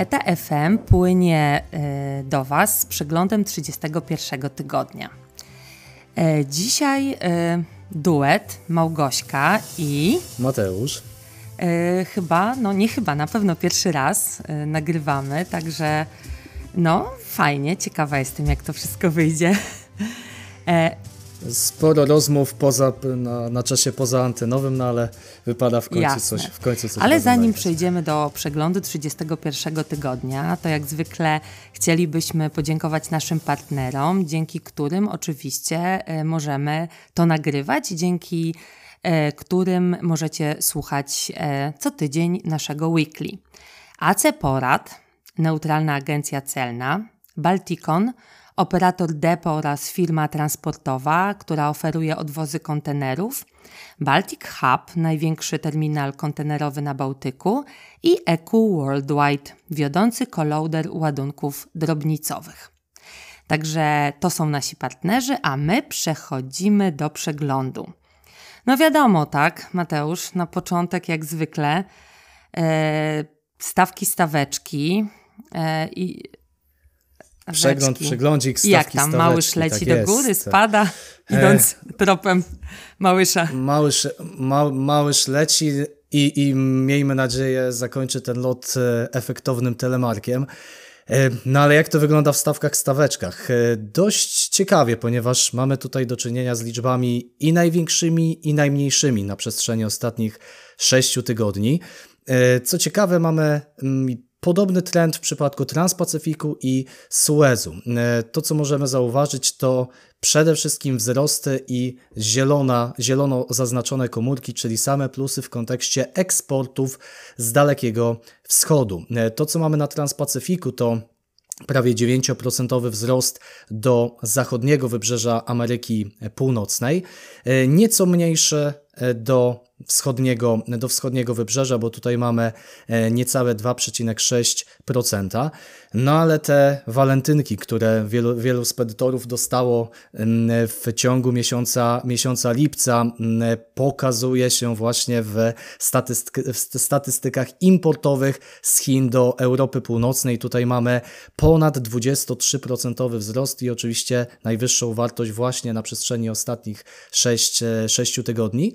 ETA FM płynie e, do Was z przeglądem 31 tygodnia. E, dzisiaj e, duet Małgośka i Mateusz. Chyba, no nie chyba, na pewno pierwszy raz nagrywamy, także no fajnie, ciekawa jestem jak to wszystko wyjdzie. Sporo rozmów poza, na, na czasie poza antenowym, no ale wypada w końcu coś. W końcu coś ale zanim przejdziemy do przeglądu 31 tygodnia, to jak zwykle chcielibyśmy podziękować naszym partnerom, dzięki którym oczywiście e, możemy to nagrywać, dzięki e, którym możecie słuchać e, co tydzień naszego weekly. AC Porad, neutralna agencja celna, Balticon, operator depo oraz firma transportowa, która oferuje odwozy kontenerów, Baltic Hub, największy terminal kontenerowy na Bałtyku i EQ Worldwide, wiodący kolauder ładunków drobnicowych. Także to są nasi partnerzy, a my przechodzimy do przeglądu. No wiadomo, tak, Mateusz, na początek jak zwykle e, stawki, staweczki e, i Przegląd, przeglądzik, stawki, Jak tam, małysz leci tak do góry, spada, e... idąc tropem małysza. Małysz, ma, małysz leci i, i miejmy nadzieję zakończy ten lot e, efektownym telemarkiem. E, no ale jak to wygląda w stawkach, staweczkach? E, dość ciekawie, ponieważ mamy tutaj do czynienia z liczbami i największymi, i najmniejszymi na przestrzeni ostatnich sześciu tygodni. Co ciekawe, mamy mm, Podobny trend w przypadku Transpacyfiku i Suezu. E, to, co możemy zauważyć, to przede wszystkim wzrosty i zielona, zielono zaznaczone komórki, czyli same plusy w kontekście eksportów z Dalekiego Wschodu. E, to, co mamy na Transpacyfiku, to prawie 9% wzrost do zachodniego wybrzeża Ameryki Północnej, e, nieco mniejszy do wschodniego, do wschodniego wybrzeża, bo tutaj mamy e, niecałe 2,6%. No ale te walentynki, które wielu, wielu spedytorów dostało w ciągu miesiąca, miesiąca lipca, pokazuje się właśnie w, statystyk w statystykach importowych z Chin do Europy Północnej. Tutaj mamy ponad 23% wzrost i oczywiście najwyższą wartość właśnie na przestrzeni ostatnich 6, 6 e, tygodni.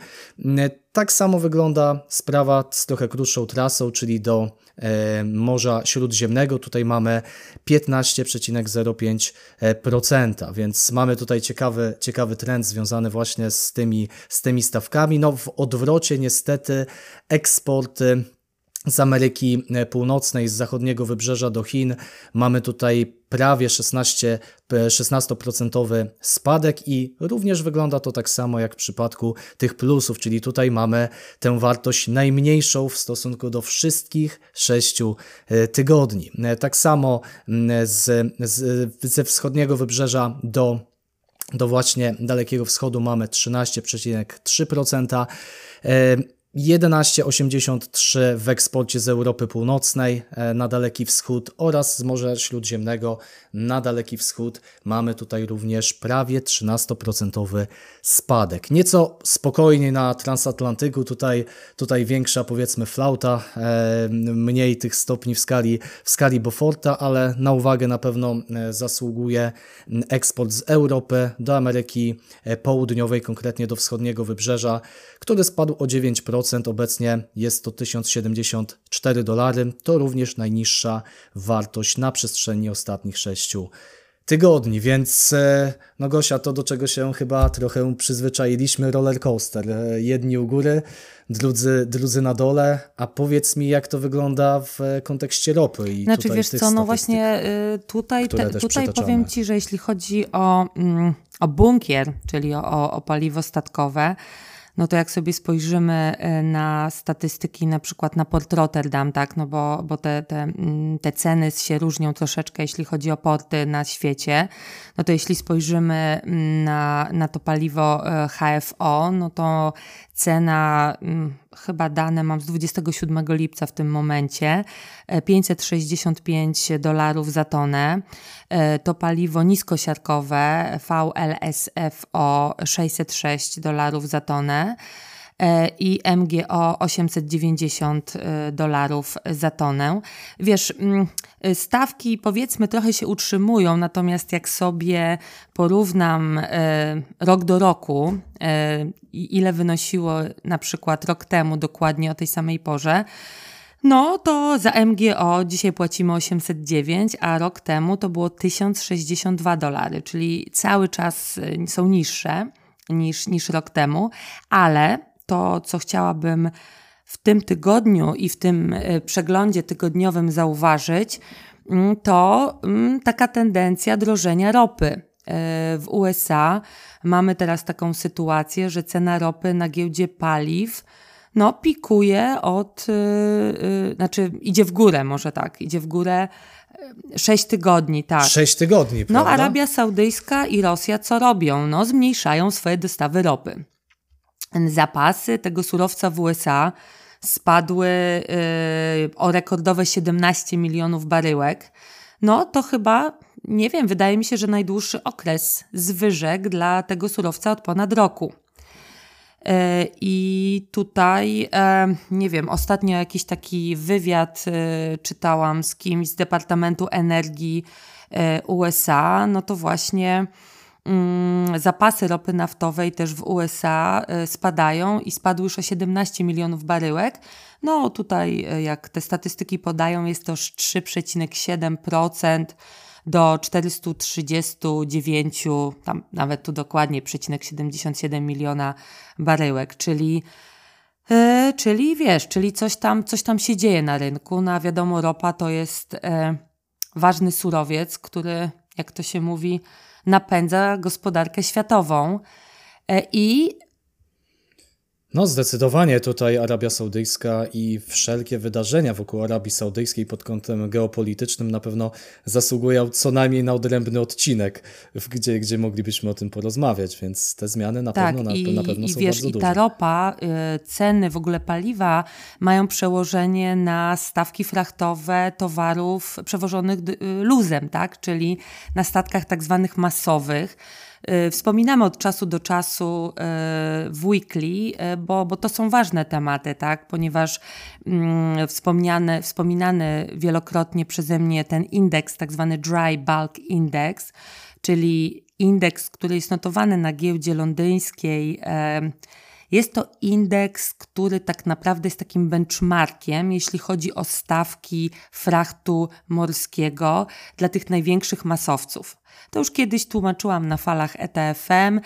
Tak samo wygląda sprawa z trochę krótszą trasą, czyli do e, Morza Śródziemnego. Tutaj mamy 15,05%, więc mamy tutaj ciekawy, ciekawy trend związany właśnie z tymi, z tymi stawkami. No w odwrocie niestety eksporty z Ameryki Północnej, z zachodniego wybrzeża do Chin. Mamy tutaj prawie 16, 16% spadek i również wygląda to tak samo jak w przypadku tych plusów, czyli tutaj mamy tę wartość najmniejszą w stosunku do wszystkich 6 e, tygodni. E, tak samo z, z, ze wschodniego wybrzeża do do właśnie Dalekiego Wschodu mamy 13,3%. 11,83 w eksporcie z Europy Północnej e, na Daleki Wschód oraz z Morza Śródziemnego. Na Daleki Wschód mamy tutaj również prawie 13% spadek. Nieco spokojniej na transatlantyku, tutaj, tutaj większa powiedzmy flauta, e, mniej tych stopni w skali, w skali Beauforta, ale na uwagę na pewno e, zasługuje eksport z Europy do Ameryki Południowej, konkretnie do wschodniego wybrzeża, który spadł o 9%, obecnie jest to 1074 dolary. To również najniższa wartość na przestrzeni ostatnich 6 tygodni, więc e, no Gosia, to do czego się chyba trochę przyzwyczailiśmy, roller coaster. E, jedni u góry, drudzy, drudzy na dole, a powiedz mi jak to wygląda w kontekście ropy i Znaczy wiesz co, no właśnie y, tutaj, te, tutaj powiem Ci, że jeśli chodzi o, mm, o bunkier, czyli o, o paliwo statkowe, no to jak sobie spojrzymy e, na statystyki, na przykład na Port Rotterdam, tak, no bo, bo te, te, mm, te ceny się różnią troszeczkę, jeśli chodzi o porty na świecie, no to jeśli spojrzymy mm, na, na to paliwo e, HFO, no to cena, mm, chyba dane mam z 27 lipca w tym momencie, 565 e, dolarów za tonę. To paliwo niskosiarkowe VLSFO 606 dolarów za tonę. I MGO 890 dolarów za tonę. Wiesz, mm, stawki powiedzmy trochę się utrzymują, natomiast jak sobie porównam rok do roku, ile wynosiło na przykład rok temu dokładnie o tej samej porze, no to za MGO dzisiaj płacimy 809, a rok temu to było 1062 dolary, czyli cały czas są niższe niż, niż rok temu, ale to, co chciałabym w tym tygodniu i w tym y, przeglądzie tygodniowym zauważyć, mm, to mm, taka tendencja drożenia ropy. Y, w USA mamy teraz taką sytuację, że cena ropy na giełdzie paliw no, pikuje od, yy, znaczy idzie w górę, może tak, idzie w górę y, sześć tygodni, tak. Sześć tygodni, no, prawda? No, Arabia Saudyjska i Rosja co robią? No, zmniejszają swoje dostawy ropy. Zapasy tego surowca w USA spadły yy, o rekordowe 17 milionów baryłek. No, to chyba, nie wiem, wydaje mi się, że najdłuższy okres zwyżek dla tego surowca od ponad roku. E, I tutaj, e, nie wiem, ostatnio jakiś taki wywiad czytałam z kimś z Departamentu Energii USA, no to właśnie zapasy ropy naftowej też w USA spadają i spadły już o 17 milionów baryłek. No tutaj, jak te statystyki podają, jest to 3,7% do 439, tam nawet tu dokładnie, 77 miliona baryłek, czyli e, czyli wiesz, czyli coś tam, coś tam się dzieje na rynku. No a wiadomo, ropa to jest e, ważny surowiec, który, jak to się mówi, napędza gospodarkę światową. E, I no, zdecydowanie tutaj Arabia Saudyjska i wszelkie wydarzenia wokół Arabii Saudyjskiej pod kątem geopolitycznym na pewno zasługują co najmniej na odrębny odcinek, gdzie, gdzie moglibyśmy o tym porozmawiać, więc te zmiany na tak, pewno, i, na, na pewno i są wiesz, bardzo i duże. ta ropa, y, ceny w ogóle paliwa mają przełożenie na stawki frachtowe towarów przewożonych y, luzem, tak? czyli na statkach tak zwanych masowych. Y, wspominamy od czasu do czasu y, w weekly, y, bo, bo to są ważne tematy, tak? ponieważ mm, wspomniany, wspominany wielokrotnie przeze mnie ten indeks, tak zwany Dry Bulk Index, czyli indeks, który jest notowany na giełdzie londyńskiej. Jest to indeks, który tak naprawdę jest takim benchmarkiem, jeśli chodzi o stawki frachtu morskiego dla tych największych masowców. To już kiedyś tłumaczyłam na falach ETFM.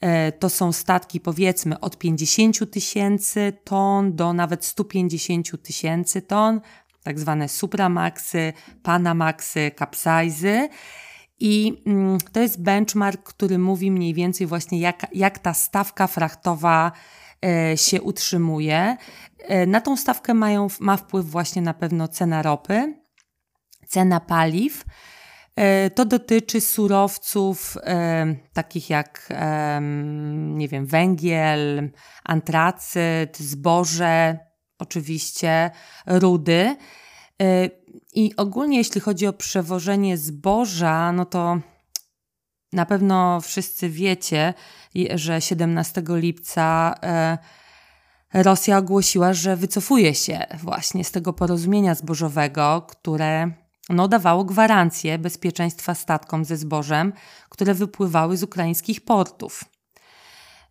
E, to są statki powiedzmy od 50 tysięcy ton do nawet 150 tysięcy ton, tak zwane supramaxy, panamaxy, capsizy. I mm, to jest benchmark, który mówi mniej więcej właśnie jak, jak ta stawka frachtowa e, się utrzymuje. E, na tą stawkę mają, ma wpływ właśnie na pewno cena ropy, cena paliw, to dotyczy surowców e, takich jak, e, nie wiem, węgiel, antracyt, zboże, oczywiście rudy. E, I ogólnie, jeśli chodzi o przewożenie zboża, no to na pewno wszyscy wiecie, że 17 lipca e, Rosja ogłosiła, że wycofuje się właśnie z tego porozumienia zbożowego, które no, dawało gwarancję bezpieczeństwa statkom ze zbożem, które wypływały z ukraińskich portów.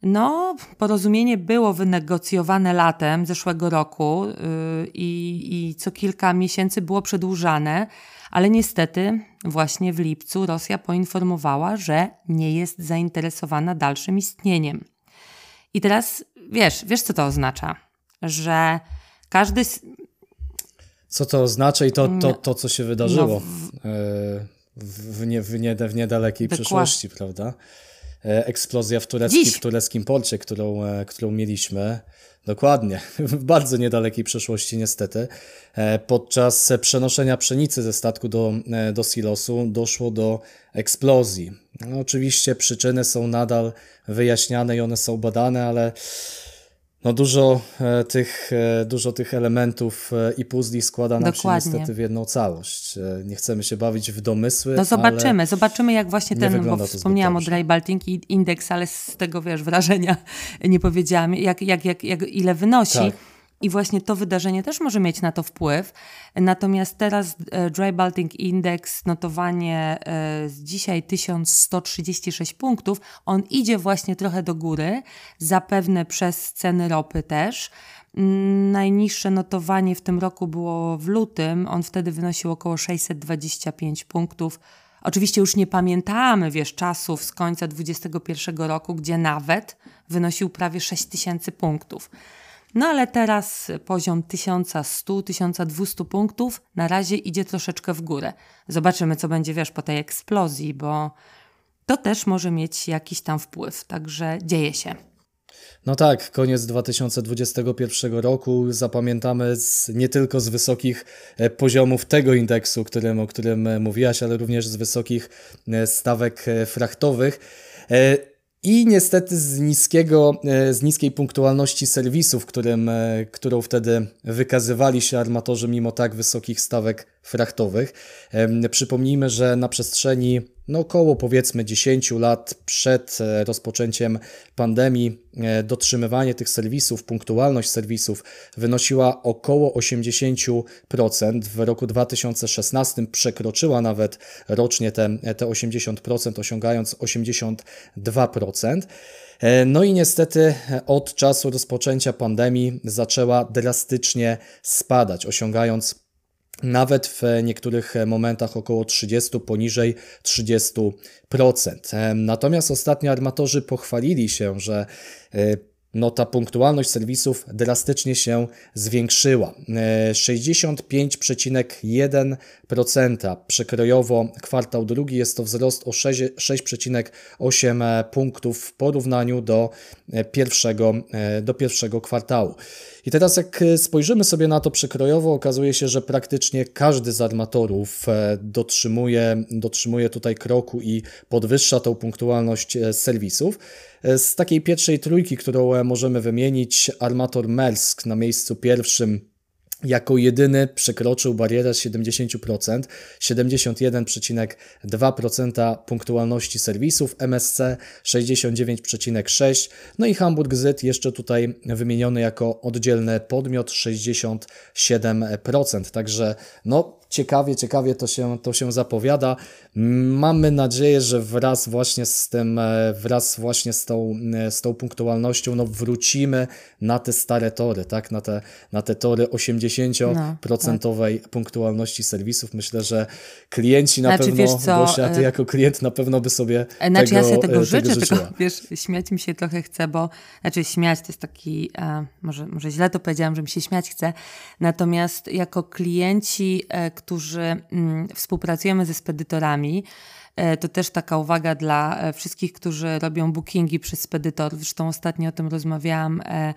No, porozumienie było wynegocjowane latem zeszłego roku yy, i co kilka miesięcy było przedłużane, ale niestety właśnie w lipcu Rosja poinformowała, że nie jest zainteresowana dalszym istnieniem. I teraz wiesz, wiesz co to oznacza? Że każdy co to oznacza i to, to, to co się wydarzyło no, w, e, w, nie, w, nie, w niedalekiej Dokładnie. przyszłości, prawda? E, eksplozja w tureckim, w tureckim porcie, którą, e, którą mieliśmy. Dokładnie, w bardzo niedalekiej przeszłości niestety. Podczas przenoszenia pszenicy ze statku do, do silosu doszło do eksplozji. No, oczywiście przyczyny są nadal wyjaśniane i one są badane, ale no dużo, e, tych, e, dużo tych elementów e, i puzli składa nam Dokładnie. się niestety w jedną całość. Nie chcemy się bawić w domysły. No zobaczymy, zobaczymy jak właśnie ten, bo wspomniałam o Dry Baltic Index, ale z tego wiesz, wrażenia nie powiedziałam, jak, jak, jak, jak ile wynosi. Tak. I właśnie to wydarzenie też może mieć na to wpływ. Natomiast teraz e, Dry Baltic Index, notowanie e, z dzisiaj 1136 punktów, on idzie właśnie trochę do góry, zapewne przez ceny ropy też. Mm, najniższe notowanie w tym roku było w lutym, on wtedy wynosił około 625 punktów. Oczywiście już nie pamiętamy, wiesz, czasów z końca 2021 roku, gdzie nawet wynosił prawie 6000 punktów. No ale teraz poziom 1100-1200 punktów na razie idzie troszeczkę w górę. Zobaczymy, co będzie, wiesz, po tej eksplozji, bo to też może mieć jakiś tam wpływ. Także dzieje się. No tak, koniec 2021 roku zapamiętamy z, nie tylko z wysokich e, poziomów tego indeksu, którym, o którym e, mówiłaś, ale również z wysokich e, stawek frachtowych. I niestety z, niskiego, e, z niskiej punktualności serwisów, którym, e, którą wtedy wykazywali się armatorzy mimo tak wysokich stawek frachtowych. Przypomnijmy, że na przestrzeni no około powiedzmy 10 lat przed e, rozpoczęciem pandemii e, dotrzymywanie tych serwisów, punktualność serwisów wynosiła około 80%. W roku 2016 przekroczyła nawet rocznie te, te 80%, osiągając 82%. E, no i niestety od czasu rozpoczęcia pandemii zaczęła drastycznie spadać, osiągając nawet w niektórych momentach około 30, poniżej 30%. Natomiast ostatnio armatorzy pochwalili się, że e, no ta punktualność serwisów drastycznie się zwiększyła. 65,1% przekrojowo kwartał drugi jest to wzrost o 6,8 punktów w porównaniu do pierwszego, do pierwszego kwartału. I teraz jak spojrzymy sobie na to przekrojowo, okazuje się, że praktycznie każdy z armatorów dotrzymuje, dotrzymuje tutaj kroku i podwyższa tą punktualność serwisów. Z takiej pierwszej trójki, którą e, możemy wymienić, armator Mersk na miejscu pierwszym jako jedyny przekroczył barierę 70%, 71,2% punktualności serwisów, MSC 69,6%, no i Hamburg ZYT jeszcze tutaj wymieniony jako oddzielny podmiot 67%, także no ciekawie, ciekawie to się, to się zapowiada. Mamy nadzieję, że wraz właśnie z tym, e, wraz właśnie z tą, e, z tą punktualnością, no wrócimy na te stare tory, tak, na te, na te tory 80% no, tak. punktualności serwisów. Myślę, że klienci na znaczy, pewno, co, Gosia, ty e, jako klient na pewno by sobie znaczy, tego, ja sobie tego, życzę, tego życzyła. Tylko, wiesz, śmiać mi się trochę chce, bo, znaczy śmiać to jest taki, e, może, może źle to powiedziałam, że mi się śmiać chce, natomiast jako klienci, e, którzy mm, współpracujemy ze spedytorami, e, to też taka uwaga dla e, wszystkich, którzy robią bookingi przez spedytorów. Zresztą ostatnio o tym rozmawiałam e,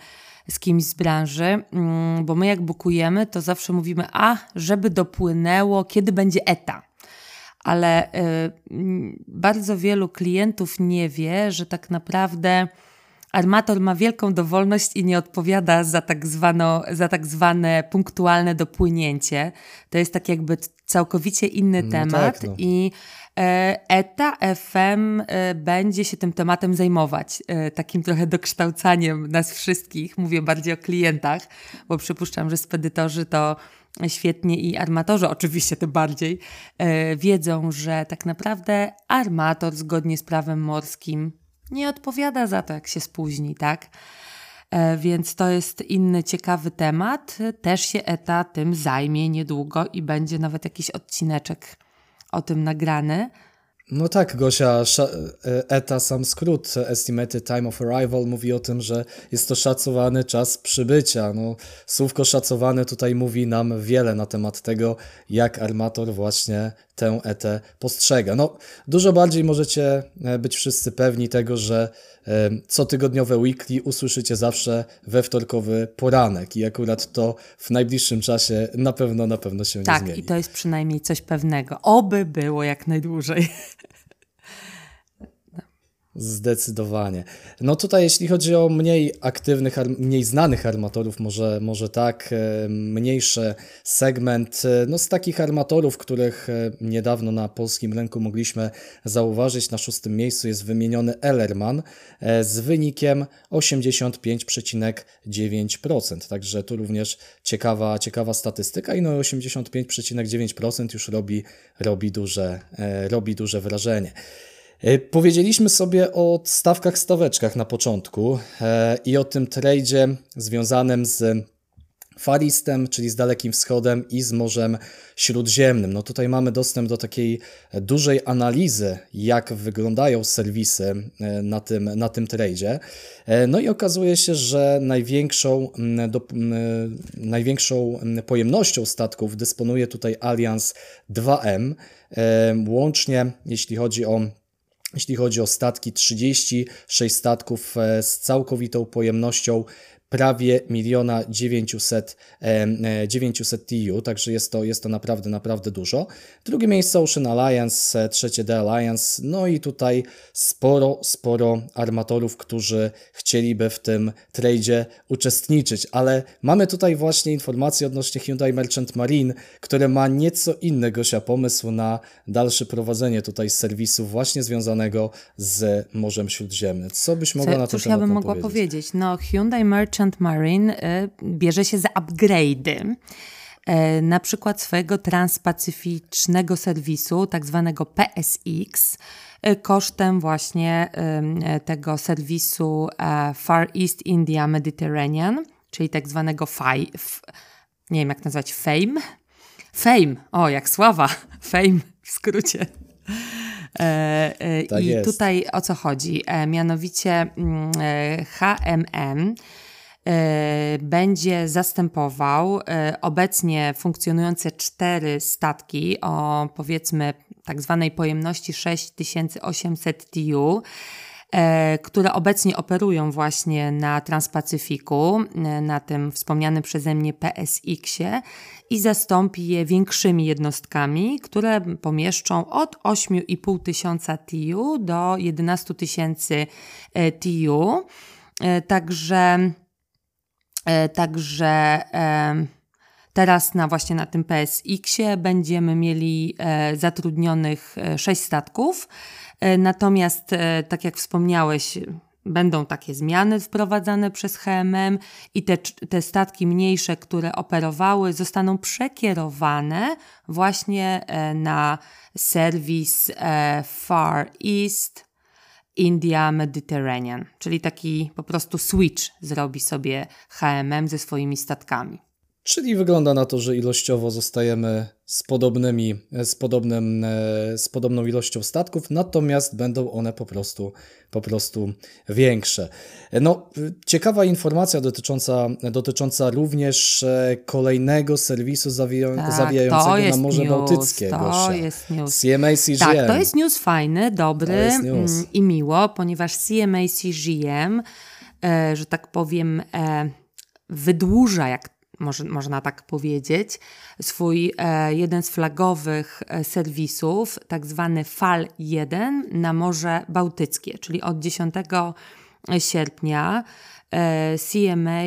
z kimś z branży, mm, bo my jak bukujemy, to zawsze mówimy, a żeby dopłynęło, kiedy będzie ETA. Ale bardzo wielu klientów nie wie, że tak naprawdę Armator ma wielką dowolność i nie odpowiada za tak, zwano, za tak zwane punktualne dopłynięcie. To jest tak jakby całkowicie inny no temat tak, no. i e, ETA FM e, będzie się tym tematem zajmować, e, takim trochę dokształcaniem nas wszystkich, mówię bardziej o klientach, bo przypuszczam, że spedytorzy to świetnie i armatorzy oczywiście tym bardziej wiedzą, że tak naprawdę armator zgodnie z prawem morskim nie odpowiada za to, jak się spóźni, tak? E, więc to jest inny ciekawy temat. Też się ETA tym zajmie niedługo i będzie nawet jakiś odcineczek o tym nagrany. No tak, Gosia, e, ETA, sam skrót, Estimated Time of Arrival, mówi o tym, że jest to szacowany czas przybycia. No, słówko szacowane tutaj mówi nam wiele na temat tego, jak armator właśnie tę etę postrzega. No, dużo bardziej możecie e, być wszyscy pewni tego, że e, cotygodniowe weekly usłyszycie zawsze we wtorkowy poranek i akurat to w najbliższym czasie na pewno, na pewno się tak, nie zmieni. Tak, i to jest przynajmniej coś pewnego. Oby było jak najdłużej. Zdecydowanie. No tutaj jeśli chodzi o mniej aktywnych, mniej znanych armatorów, może, może tak, e, mniejszy segment, e, no z takich armatorów, których e, niedawno na polskim rynku mogliśmy zauważyć, na szóstym miejscu jest wymieniony Ellerman z wynikiem 85,9%, także tu również ciekawa, ciekawa statystyka i no 85,9% już robi, robi, duże, robi duże wrażenie. E, powiedzieliśmy sobie o stawkach staweczkach na początku e, i o tym tradzie związanym z Faristem, czyli z Dalekim Wschodem i z Morzem Śródziemnym. No tutaj mamy dostęp do takiej dużej analizy, jak wyglądają serwisy e, na tym, na tym tradzie. No i okazuje się, że największą, do, największą pojemnością statków dysponuje tutaj Allianz 2M. Łącznie, jeśli chodzi o jeśli chodzi o statki, 36 statków e, z całkowitą pojemnością prawie miliona 900, 900 TU, także jest to, jest to naprawdę, naprawdę dużo. Drugie miejsce Ocean Alliance, e, trzecie The Alliance, no i tutaj sporo, sporo armatorów, którzy chcieliby w tym tradzie uczestniczyć, ale mamy tutaj właśnie informacje odnośnie Hyundai Merchant Marine, które ma nieco inny Gosia pomysł na dalsze prowadzenie tutaj serwisu właśnie związanego z Morzem Śródziemnym. Co byś mogła Co, na to Cóż ja bym mogła powiedzieć? powiedzieć? No Hyundai Merchant Merchant Marine y, bierze się za upgrade'y y, na przykład swojego transpacyficznego serwisu, tak zwanego PSX, y, kosztem właśnie tego serwisu e, Far East India Mediterranean, czyli tak zwanego FI, nie wiem jak nazwać, FAME? FAME, o jak sława, FAME w skrócie. E, e, tak I jest. tutaj o co chodzi? E, mianowicie mm, HMM E, będzie zastępował e, obecnie funkcjonujące cztery statki o powiedzmy tak zwanej pojemności 6800 TU e, które obecnie operują właśnie na Transpacyfiku, na tym wspomnianym przeze mnie PSX-ie i zastąpi je większymi jednostkami, które pomieszczą od 8,5 tysiąca TU do 11 tysięcy TU. Także E, także e, teraz na właśnie na tym PSX-ie będziemy mieli e, zatrudnionych 6 statków. Natomiast, tak jak wspomniałeś, będą takie zmiany wprowadzane przez HMM i te, te statki mniejsze, które operowały, zostaną przekierowane właśnie na serwis Far East India Mediterranean, czyli taki po prostu switch zrobi sobie HMM ze swoimi statkami. Czyli wygląda na to, że ilościowo zostajemy z, podobnymi, z, podobnym, e, z podobną ilością statków, natomiast będą one po prostu, po prostu większe. No, ciekawa informacja dotycząca, dotycząca również e, kolejnego serwisu zawija, tak, zawijającego na Morze news, Bałtyckie. To Gosia. jest news. CMA CGM. Tak, to jest news fajny, dobry news. Mm, i miło, ponieważ CMA CGM, e, że tak powiem, e, wydłuża, jak można tak powiedzieć, swój e, jeden z flagowych e, serwisów, tak zwany FAL 1 na Morze Bałtyckie, czyli od 10 sierpnia e, CMA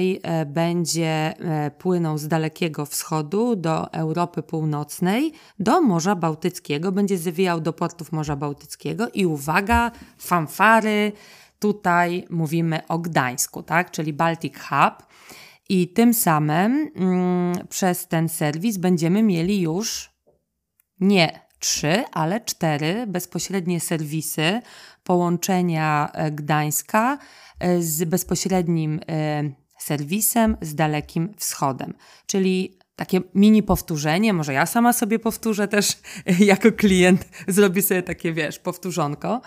będzie płynął z Dalekiego Wschodu do Europy Północnej, do Morza Bałtyckiego, będzie zawijał do portów Morza Bałtyckiego i uwaga, fanfary, tutaj mówimy o Gdańsku, tak, czyli Baltic Hub. I tym samym mm, przez ten serwis będziemy mieli już nie trzy, ale cztery bezpośrednie serwisy połączenia e, Gdańska e, z bezpośrednim e, serwisem z Dalekim Wschodem. Czyli takie mini powtórzenie, może ja sama sobie powtórzę też jako klient, zrobię sobie takie, wiesz, powtórzonko.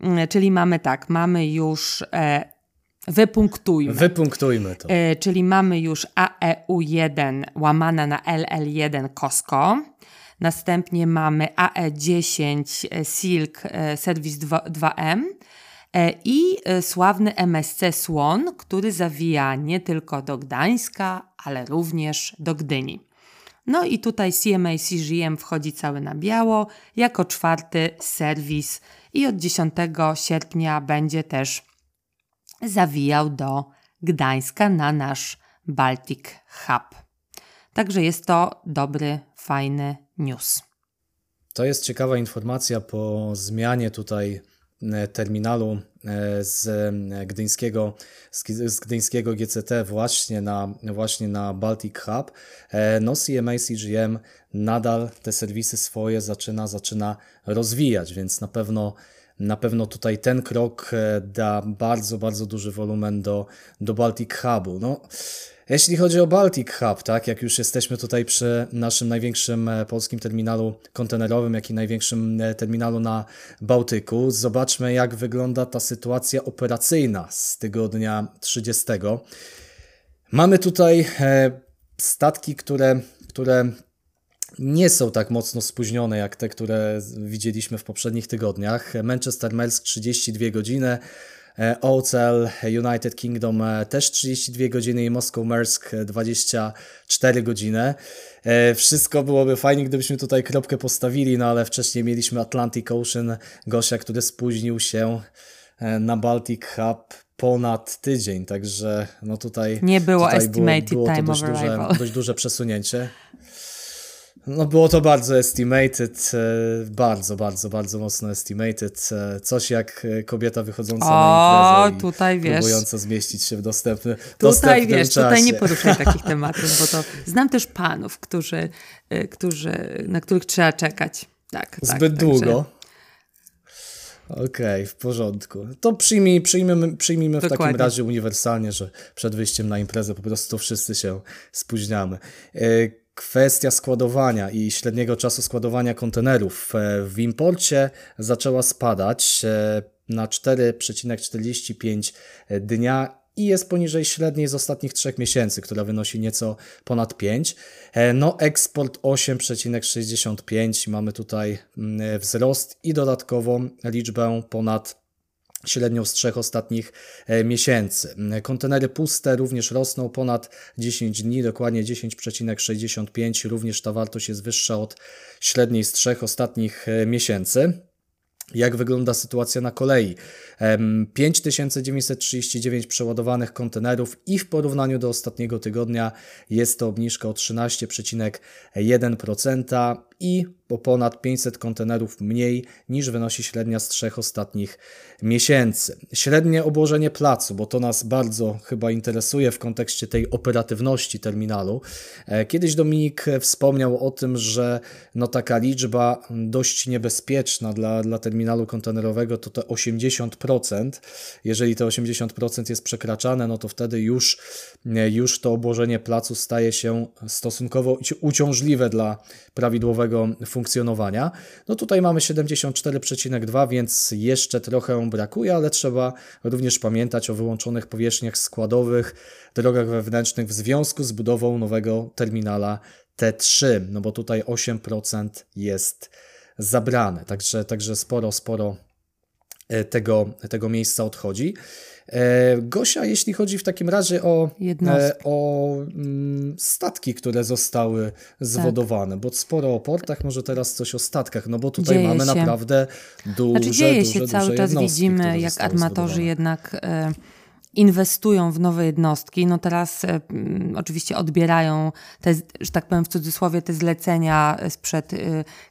Mm, czyli mamy tak, mamy już Wypunktujmy. Wypunktujmy to. E, czyli mamy już AEU1 łamane na LL1 COSCO. Następnie mamy AE10 e, Silk e, Service 2, m i sławny MSC Słon, który zawija nie tylko do Gdańska, ale również do Gdyni. No i tutaj CMA CGM wchodzi cały na biało jako czwarty serwis i od 10 sierpnia będzie też zawijał do Gdańska na nasz Baltic Hub. Także jest to dobry, fajny news. To jest ciekawa informacja po zmianie tutaj e, terminalu e, z gdyńskiego, z gdyńskiego GCT właśnie na, właśnie na Baltic Hub. E, no CMA CGM nadal te serwisy swoje zaczyna, zaczyna rozwijać, więc na pewno na pewno tutaj ten krok da bardzo, bardzo duży wolumen do, do Baltic Hubu. No, jeśli chodzi o Baltic Hub, tak, jak już jesteśmy tutaj przy naszym największym e, polskim terminalu kontenerowym, jak i największym e, terminalu na Bałtyku, zobaczmy jak wygląda ta sytuacja operacyjna z tygodnia 30. Mamy tutaj e, statki, które, które nie są tak mocno spóźnione jak te, które widzieliśmy w poprzednich tygodniach. Manchester Maersk 32 godziny, E, OCL United Kingdom e, też 32 godziny i Moscow Maersk 24 godziny. E, wszystko byłoby fajnie, gdybyśmy tutaj kropkę postawili, no ale wcześniej mieliśmy Atlantic Ocean Gosia, który spóźnił się na Baltic Hub ponad tydzień, także no tutaj nie było tutaj estimated było, było time dość of duże, dość duże przesunięcie. No było to bardzo estimated, e, bardzo, bardzo, bardzo mocno estimated. E, coś jak e, kobieta wychodząca o, na imprezę tutaj, wiesz, próbująca zmieścić się w dostępny Tutaj wiesz, czasie. tutaj nie poruszaj takich tematów, bo to znam też panów, którzy, którzy, na których trzeba czekać. Tak, tak Zbyt tak, długo. Okej, okay, w porządku. To przyjmij, przyjmijmy, przyjmijmy w takim razie uniwersalnie, że przed wyjściem na imprezę po prostu wszyscy się spóźniamy kwestia składowania i średniego czasu składowania kontenerów e, w imporcie zaczęła spadać e, na 4,45 dnia i jest poniżej średniej z ostatnich trzech miesięcy, która wynosi nieco ponad 5. E, no eksport 8,65, mamy tutaj mm, wzrost i dodatkową liczbę ponad średnią z trzech ostatnich e, miesięcy. Kontenery puste również rosną ponad 10 dni, dokładnie 10,65, również ta wartość jest wyższa od średniej z trzech ostatnich e, miesięcy. Jak wygląda sytuacja na kolei? 5939 przeładowanych kontenerów i w porównaniu do ostatniego tygodnia jest to obniżka o 13,1% i o ponad 500 kontenerów mniej niż wynosi średnia z trzech ostatnich miesięcy. Średnie obłożenie placu, bo to nas bardzo chyba interesuje w kontekście tej operatywności terminalu. E, kiedyś Dominik wspomniał o tym, że no taka liczba dość niebezpieczna dla, dla terminalu kontenerowego to te 80%. Jeżeli te 80% jest przekraczane, no to wtedy już, już to obłożenie placu staje się stosunkowo uciążliwe dla prawidłowego funkcjonowania. No tutaj mamy 74,2, więc jeszcze trochę brakuje, ale trzeba również pamiętać o wyłączonych powierzchniach składowych, drogach wewnętrznych w związku z budową nowego terminala T3, no bo tutaj 8% jest zabrane, także, także sporo, sporo e, tego, tego miejsca odchodzi. E, Gosia, jeśli chodzi w takim razie o, e, o mm, statki, które zostały zwodowane, tak. bo sporo o portach, może teraz coś o statkach, no bo tutaj dzieje mamy się. naprawdę duże, znaczy, dzieje duże, się duże cały czas widzimy, jak armatorzy zwodowane. jednak e, inwestują w nowe jednostki. No teraz e, oczywiście odbierają te, że tak powiem w cudzysłowie, te zlecenia sprzed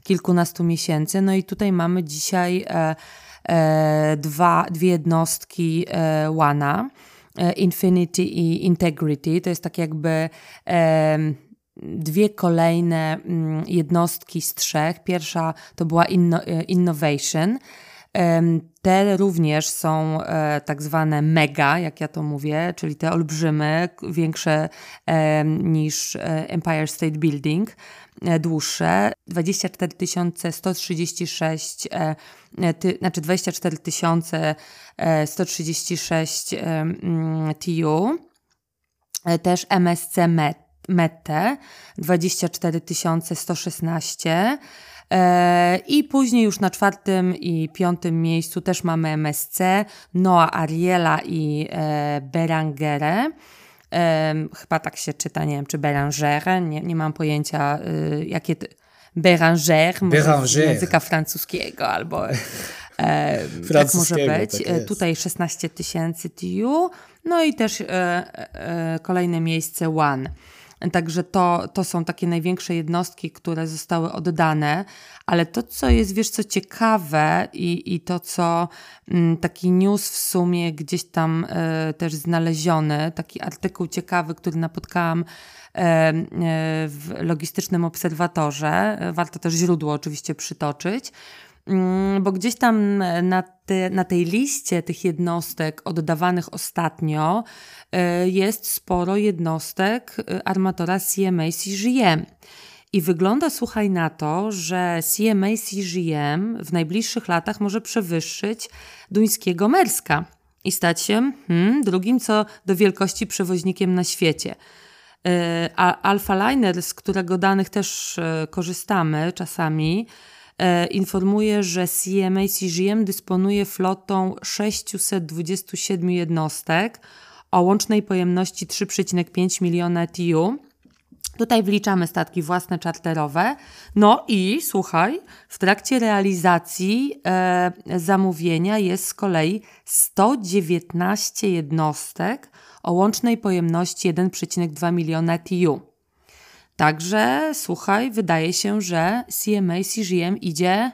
kilkunastu miesięcy. No i tutaj mamy dzisiaj dwa, dwie jednostki e, WANA, e, Infinity i Integrity. To jest tak jakby dwie kolejne mm, jednostki z trzech. Pierwsza to była inno, Innovation. Te również są tak zwane mega, jak ja to mówię, czyli te olbrzymy, większe niż Empire State Building. E, dłuższe, 24 136, e, e, ty, znaczy 24 136 TU, też MSC MET, 24 116 i później już na czwartym i piątym miejscu też mamy MSC, Noa Ariela i Berangere chyba tak się czyta, nie wiem, czy Bérangère, nie, nie mam pojęcia, y, jakie... Bérangère, może z języka francuskiego, albo, E, tak może być. Tak Tutaj 16 tysięcy TU, no i też e, e, kolejne miejsce One. Także to, to są takie największe jednostki, które zostały oddane, ale to, co jest, wiesz, co ciekawe i, i to, co mm, taki news w sumie gdzieś tam e, też znaleziony, taki artykuł ciekawy, który napotkałam e, e, w logistycznym obserwatorze, warto też źródło oczywiście przytoczyć, bo gdzieś tam na, te, na tej liście tych jednostek oddawanych ostatnio e, jest sporo jednostek e, armatora CMA CGM. I wygląda, słuchaj, na to, że CMA CGM w najbliższych latach może przewyższyć duńskiego Merska i stać się hmm, drugim co do wielkości przewoźnikiem na świecie. E, a Alpha Liner, z którego danych też korzystamy czasami, E, informuje, że CMA CGM dysponuje flotą 627 jednostek o łącznej pojemności 3,5 miliona TU. Tutaj wliczamy statki własne czarterowe. No i słuchaj, w trakcie realizacji e, zamówienia jest z kolei 119 jednostek o łącznej pojemności 1,2 miliona TU. Także słuchaj, wydaje się, że CMA CGM idzie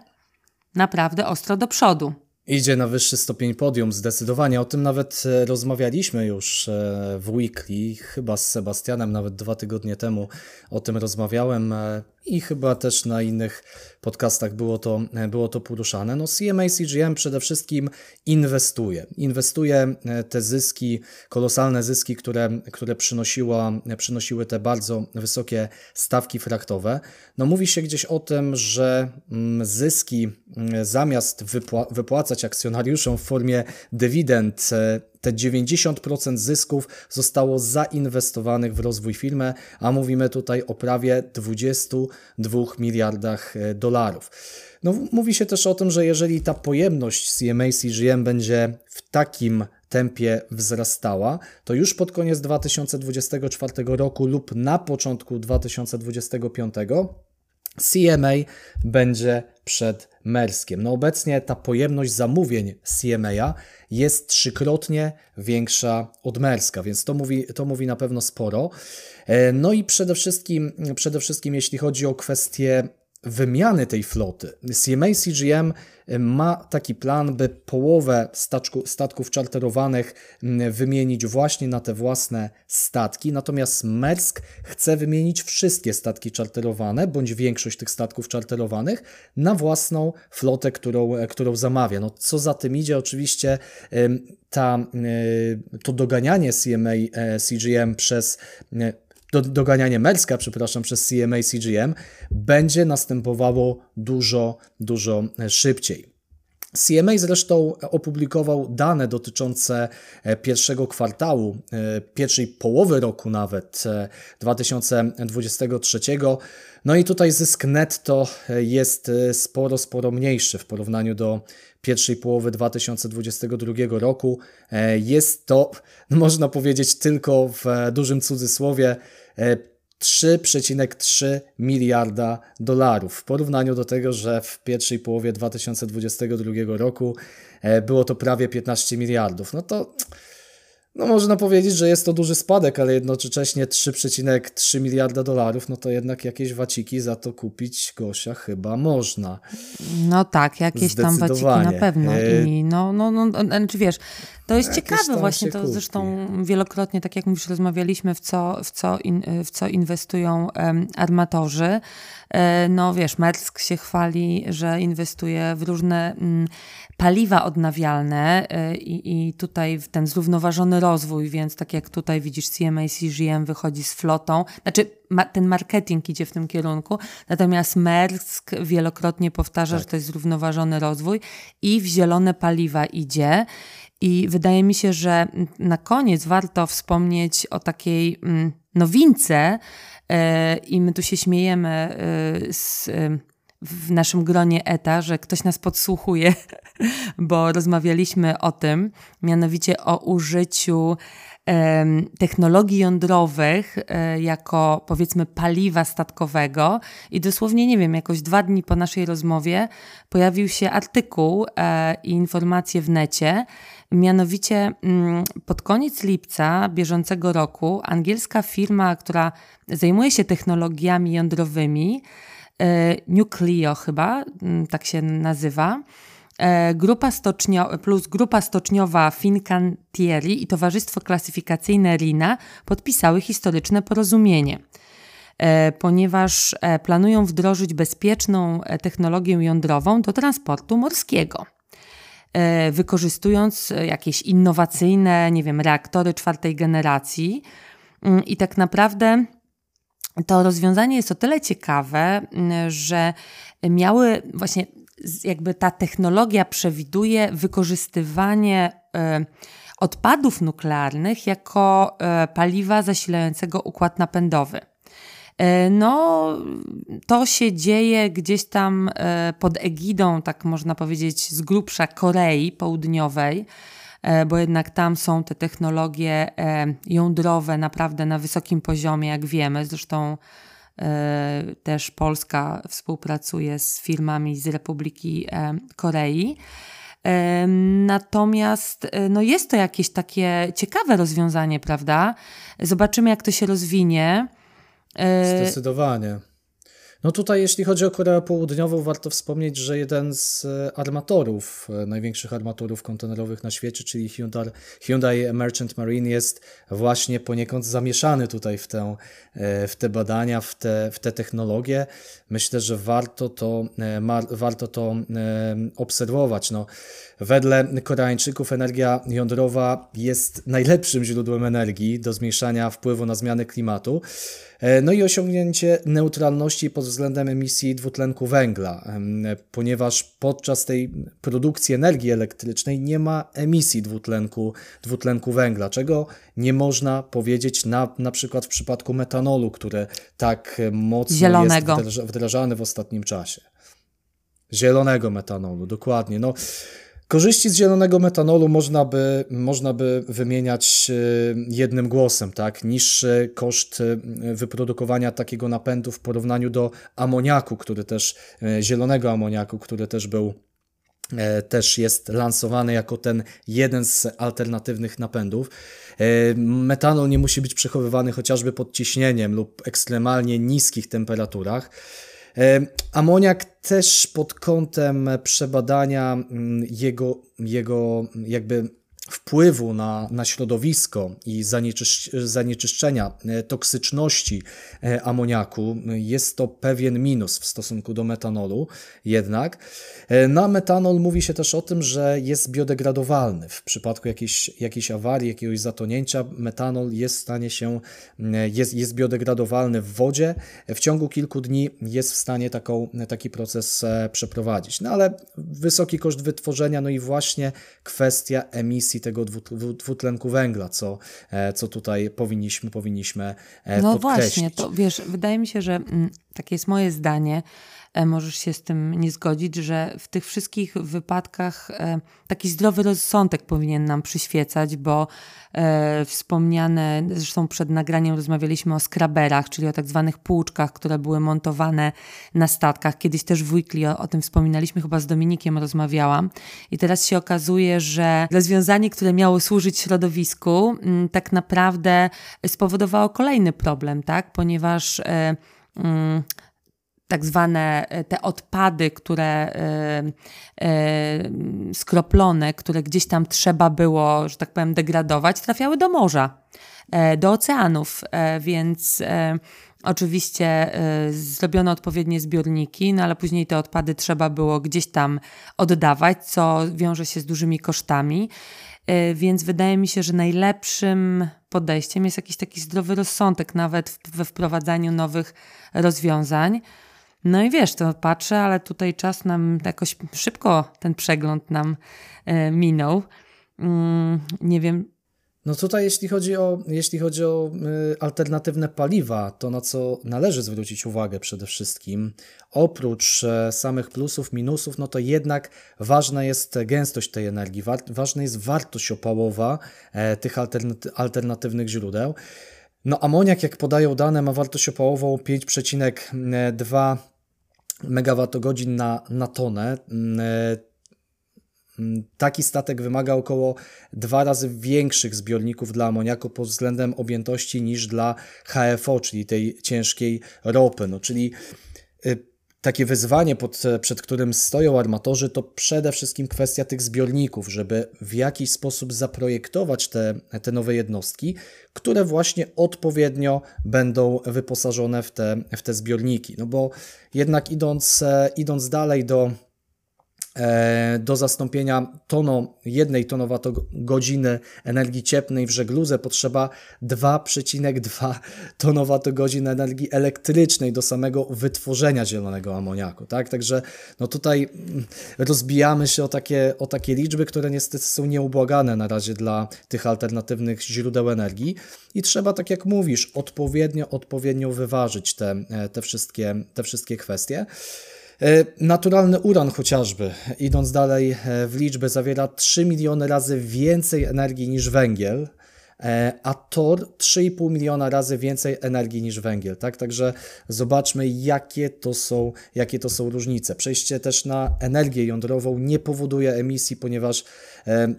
naprawdę ostro do przodu. Idzie na wyższy stopień podium, zdecydowanie. O tym nawet e, rozmawialiśmy już e, w Weekly, chyba z Sebastianem, nawet dwa tygodnie temu o tym rozmawiałem e, i chyba też na innych podcastach było to, było to poruszane. No CMA CGM przede wszystkim inwestuje. Inwestuje te zyski, kolosalne zyski, które, które przynosiła, przynosiły te bardzo wysokie stawki fraktowe. No mówi się gdzieś o tym, że mm, zyski mm, zamiast wypła wypłacać akcjonariuszom w formie dywidend e, te 90% zysków zostało zainwestowanych w rozwój firmy, a mówimy tutaj o prawie 22 miliardach e, dolarów. No, mówi się też o tym, że jeżeli ta pojemność CMA CGM będzie w takim tempie wzrastała, to już pod koniec 2024 roku lub na początku 2025 CMA będzie przed Merskiem. No obecnie ta pojemność zamówień CMA jest trzykrotnie większa od Merska, więc to mówi, to mówi na pewno sporo. E, no i przede wszystkim, przede wszystkim jeśli chodzi o kwestię wymiany tej floty. CMA CGM ma taki plan, by połowę statku, statków czarterowanych mm, wymienić właśnie na te własne statki, natomiast Maersk chce wymienić wszystkie statki czarterowane, bądź większość tych statków czarterowanych na własną flotę, którą, którą zamawia. No, co za tym idzie, oczywiście ta, to doganianie CMA e, CGM przez do, doganianie Merska, przepraszam, przez CMA CGM będzie następowało dużo, dużo szybciej. CMA zresztą opublikował dane dotyczące e, pierwszego kwartału, e, pierwszej połowy roku nawet 2023. E, no i tutaj zysk netto jest sporo, sporo mniejszy w porównaniu do pierwszej połowy 2022 roku. Jest to, można powiedzieć, tylko w dużym cudzysłowie 3,3 miliarda dolarów. W porównaniu do tego, że w pierwszej połowie 2022 roku e, było to prawie 15 miliardów. No to no można powiedzieć, że jest to duży spadek, ale jednocześnie 3,3 miliarda dolarów, no to jednak jakieś waciki za to kupić Gosia chyba można. No tak, jakieś tam waciki na pewno. E, I no, no, no, znaczy wiesz, to jest ciekawe właśnie, to kupi. zresztą wielokrotnie, tak jak mówisz, rozmawialiśmy, w co, w co, in, w co inwestują um, armatorzy. E, no wiesz, Mersk się chwali, że inwestuje w różne um, paliwa odnawialne e, i, i tutaj ten zrównoważony rozwój, więc tak jak tutaj widzisz, CMA CGM wychodzi z flotą, znaczy ma, ten marketing idzie w tym kierunku, natomiast Mersk wielokrotnie powtarza, tak. że to jest zrównoważony rozwój i w zielone paliwa idzie. I wydaje mi się, że na koniec warto wspomnieć o takiej mm, nowince, e, i my tu się śmiejemy e, z, w naszym gronie ETA, że ktoś nas podsłuchuje, bo rozmawialiśmy o tym, mianowicie o użyciu technologii jądrowych jako powiedzmy paliwa statkowego. I dosłownie, nie wiem, jakoś dwa dni po naszej rozmowie pojawił się artykuł i informacje w necie, Mianowicie mm, pod koniec lipca bieżącego roku angielska firma, która zajmuje się technologiami jądrowymi, e, Nucleo chyba, mm, tak się nazywa, e, Grupa stocznio, plus grupa stoczniowa Fincantieri i Towarzystwo Klasyfikacyjne RINA podpisały historyczne porozumienie, e, ponieważ planują wdrożyć bezpieczną technologię jądrową do transportu morskiego. E, wykorzystując jakieś innowacyjne, nie wiem, reaktory czwartej generacji. Mm, I tak naprawdę to rozwiązanie jest o tyle ciekawe, mm, że miały właśnie, jakby ta technologia przewiduje wykorzystywanie e, odpadów nuklearnych jako e, paliwa zasilającego układ napędowy. E, no, to się dzieje gdzieś tam pod egidą, tak można powiedzieć, z grubsza Korei Południowej, bo jednak tam są te technologie jądrowe naprawdę na wysokim poziomie, jak wiemy. Zresztą też Polska współpracuje z firmami z Republiki Korei. Natomiast no jest to jakieś takie ciekawe rozwiązanie, prawda? Zobaczymy, jak to się rozwinie. E, Zdecydowanie. No tutaj, jeśli chodzi o Koreę Południową, warto wspomnieć, że jeden z e, armatorów, e, największych armatorów kontenerowych na świecie, czyli Hyundai, Hyundai Merchant Marine, jest właśnie poniekąd zamieszany tutaj w, tę, w te badania, w te, w te technologie. Myślę, że warto to, warto to obserwować. No, wedle Koreańczyków energia jądrowa jest najlepszym źródłem energii do zmniejszania wpływu na zmiany klimatu. E, no i osiągnięcie neutralności pod względem emisji dwutlenku węgla, ponieważ podczas tej produkcji energii elektrycznej nie ma emisji dwutlenku, dwutlenku węgla, czego nie można powiedzieć na, na przykład w przypadku metanolu, który tak mocno Zielonego. jest wdrażany w ostatnim czasie. Zielonego metanolu, dokładnie. No, Korzyści z zielonego metanolu można by, można by wymieniać e, jednym głosem, tak? Niższy koszt e, wyprodukowania takiego napędu w porównaniu do amoniaku, który też, e, zielonego amoniaku, który też był też jest lansowany jako ten jeden z alternatywnych napędów. Metanol nie musi być przechowywany chociażby pod ciśnieniem lub ekstremalnie niskich temperaturach. Amoniak też pod kątem przebadania mm, jego, jego jakby wpływu na, na środowisko i zanieczyszczenia, e, toksyczności e, amoniaku jest to pewien minus w stosunku do metanolu jednak. E, na metanol mówi się też o tym, że jest biodegradowalny. W przypadku jakiejś, jakiejś awarii, jakiegoś zatonięcia metanol jest w stanie się, jest, jest biodegradowalny w wodzie. W ciągu kilku dni jest w stanie taką, taki proces przeprowadzić. No ale wysoki koszt wytworzenia, no i właśnie kwestia emisji tego dwutlenku węgla, co, e, co tutaj powinniśmy, powinniśmy e, no podkreślić. No właśnie, to wiesz, wydaje mi się, że mm, takie jest moje zdanie, możesz się z tym nie zgodzić, że w tych wszystkich wypadkach e, taki zdrowy rozsądek powinien nam przyświecać, bo e, wspomniane, zresztą przed nagraniem rozmawialiśmy o skraberach, czyli o tak zwanych półczkach, które były montowane na statkach. Kiedyś też w Weekly o, o tym wspominaliśmy, chyba z Dominikiem rozmawiałam. I teraz się okazuje, że rozwiązanie, które miało służyć środowisku, tak naprawdę spowodowało kolejny problem, tak? Ponieważ e, mm, tak zwane e, te odpady, które e, e, skroplone, które gdzieś tam trzeba było, że tak powiem, degradować, trafiały do morza, do oceanów, więc Oczywiście zrobiono odpowiednie zbiorniki, no ale później te odpady trzeba było gdzieś tam oddawać, co wiąże się z dużymi kosztami. Więc wydaje mi się, że najlepszym podejściem jest jakiś taki zdrowy rozsądek, nawet we wprowadzaniu nowych rozwiązań. No i wiesz, to patrzę, ale tutaj czas nam jakoś szybko ten przegląd nam e, minął. Mm, nie wiem. No tutaj jeśli chodzi o, jeśli chodzi o y, alternatywne paliwa, to na co należy zwrócić uwagę przede wszystkim, oprócz e, samych plusów, minusów, no to jednak ważna jest gęstość tej energii, wa ważna jest wartość opałowa e, tych alternaty alternatywnych źródeł. No amoniak, jak podają dane, ma wartość opałową 5,2 MWh na, na tonę. E, Mm, taki statek wymaga około dwa razy większych zbiorników dla amoniaku pod względem objętości niż dla HFO, czyli tej ciężkiej ropy. No, czyli y, takie wyzwanie, pod, przed którym stoją armatorzy, to przede wszystkim kwestia tych zbiorników, żeby w jakiś sposób zaprojektować te, te nowe jednostki, które właśnie odpowiednio będą wyposażone w te, w te zbiorniki. No bo jednak idąc, e, idąc dalej do do zastąpienia tono, jednej tonowatogodziny energii cieplnej w żegludze potrzeba 2,2 tonowatogodzin energii elektrycznej do samego wytworzenia zielonego amoniaku. Tak? Także no tutaj mm, rozbijamy się o takie, o takie liczby, które niestety są nieubłagane na razie dla tych alternatywnych źródeł energii i trzeba, tak jak mówisz, odpowiednio, odpowiednio wyważyć te, e, te, wszystkie, te wszystkie kwestie. E, naturalny uran chociażby, idąc dalej e, w liczbę, zawiera 3 miliony razy więcej energii niż węgiel, e, a tor 3,5 miliona razy więcej energii niż węgiel. Tak? Także zobaczmy, jakie to, są, jakie to są różnice. Przejście też na energię jądrową nie powoduje emisji, ponieważ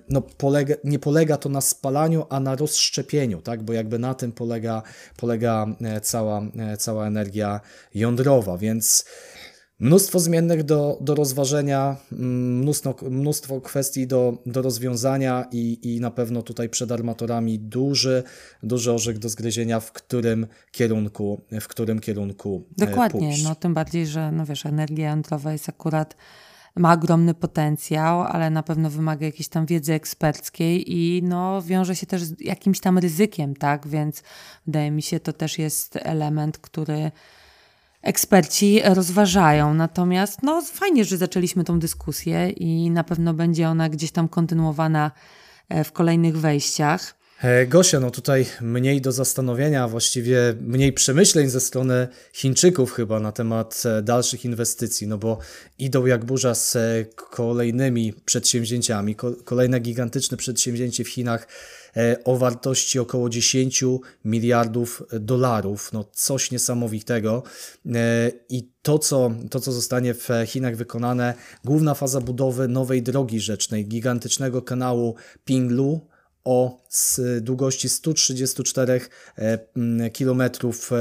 no, polega, nie polega to na spalaniu, a na rozszczepieniu, tak? bo jakby na tym polega, polega cała, cała energia jądrowa, więc Mnóstwo zmiennych do, do rozważenia, mm, mnóstwo, mnóstwo kwestii do, do rozwiązania i, i na pewno tutaj przed armatorami duży, duży orzech do zgryzienia, w którym kierunku, w którym kierunku e, Dokładnie, pójść. no tym bardziej, że no wiesz, energia jądrowa jest akurat ma ogromny potencjał, ale na pewno wymaga jakiejś tam wiedzy eksperckiej i no, wiąże się też z jakimś tam ryzykiem, tak? Więc wydaje mi się, to też jest element, który eksperci rozważają. Natomiast no, fajnie, że zaczęliśmy tą dyskusję i na pewno będzie ona gdzieś tam kontynuowana e, w kolejnych wejściach. E, Gosia, no tutaj mniej do zastanowienia, właściwie mniej przemyśleń ze strony Chińczyków chyba na temat e, dalszych inwestycji, no bo idą jak burza z kolejnymi przedsięwzięciami. Kolejne gigantyczne przedsięwzięcie w Chinach o wartości około 10 miliardów dolarów. No coś niesamowitego. E, I to co, to, co zostanie w Chinach wykonane, główna faza budowy nowej drogi rzecznej, gigantycznego kanału Pinglu, o długości 134 e, km